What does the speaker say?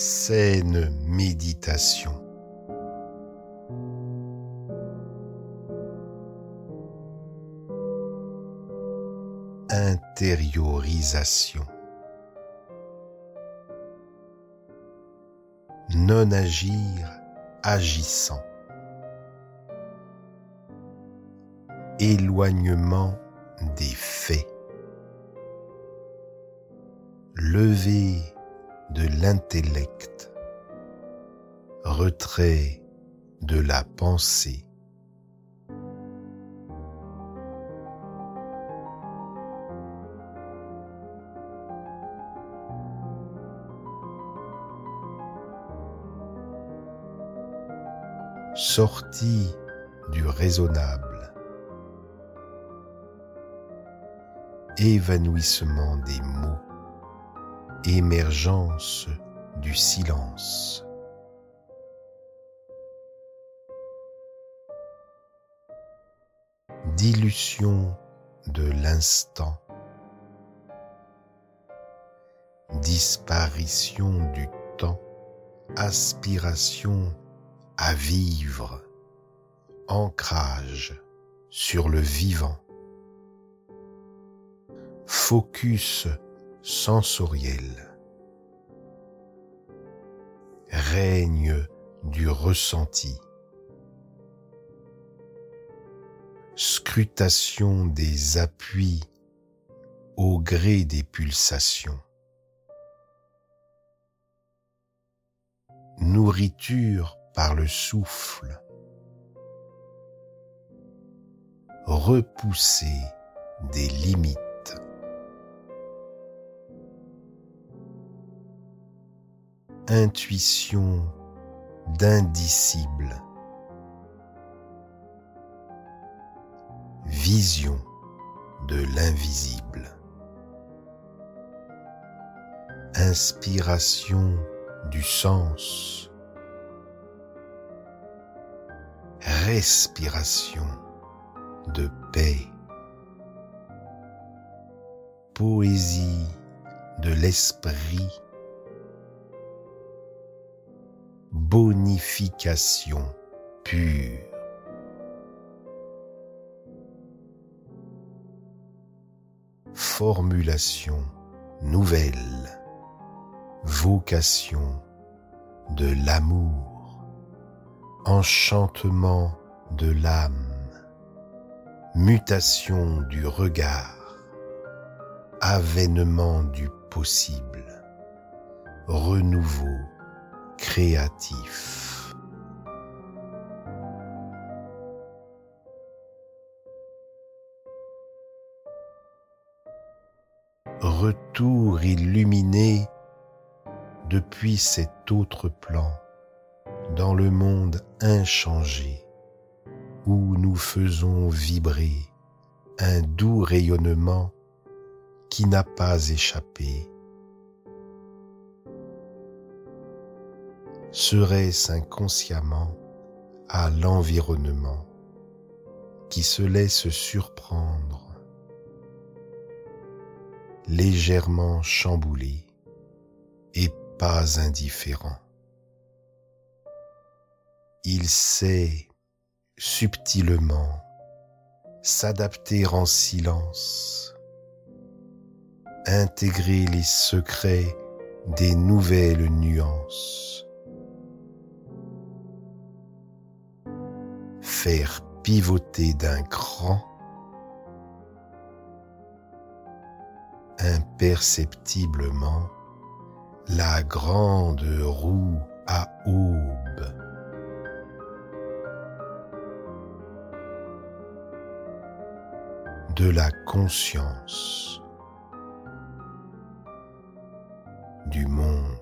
Saine méditation. Intériorisation. Non agir agissant. Éloignement des faits. Lever de l'intellect. Retrait de la pensée. Sortie du raisonnable. Évanouissement des mots émergence du silence. Dilution de l'instant. Disparition du temps. Aspiration à vivre. Ancrage sur le vivant. Focus sensoriel. Règne du ressenti. Scrutation des appuis au gré des pulsations. Nourriture par le souffle. Repousser des limites. Intuition d'indicible, vision de l'invisible, inspiration du sens, respiration de paix, poésie de l'esprit bonification pure. Formulation nouvelle, vocation de l'amour, enchantement de l'âme, mutation du regard, avènement du possible, renouveau créatif. Retour illuminé depuis cet autre plan dans le monde inchangé où nous faisons vibrer un doux rayonnement qui n'a pas échappé serait-ce inconsciemment à l'environnement qui se laisse surprendre, légèrement chamboulé et pas indifférent. Il sait subtilement s'adapter en silence, intégrer les secrets des nouvelles nuances faire pivoter d'un cran imperceptiblement la grande roue à aube. de la conscience du monde.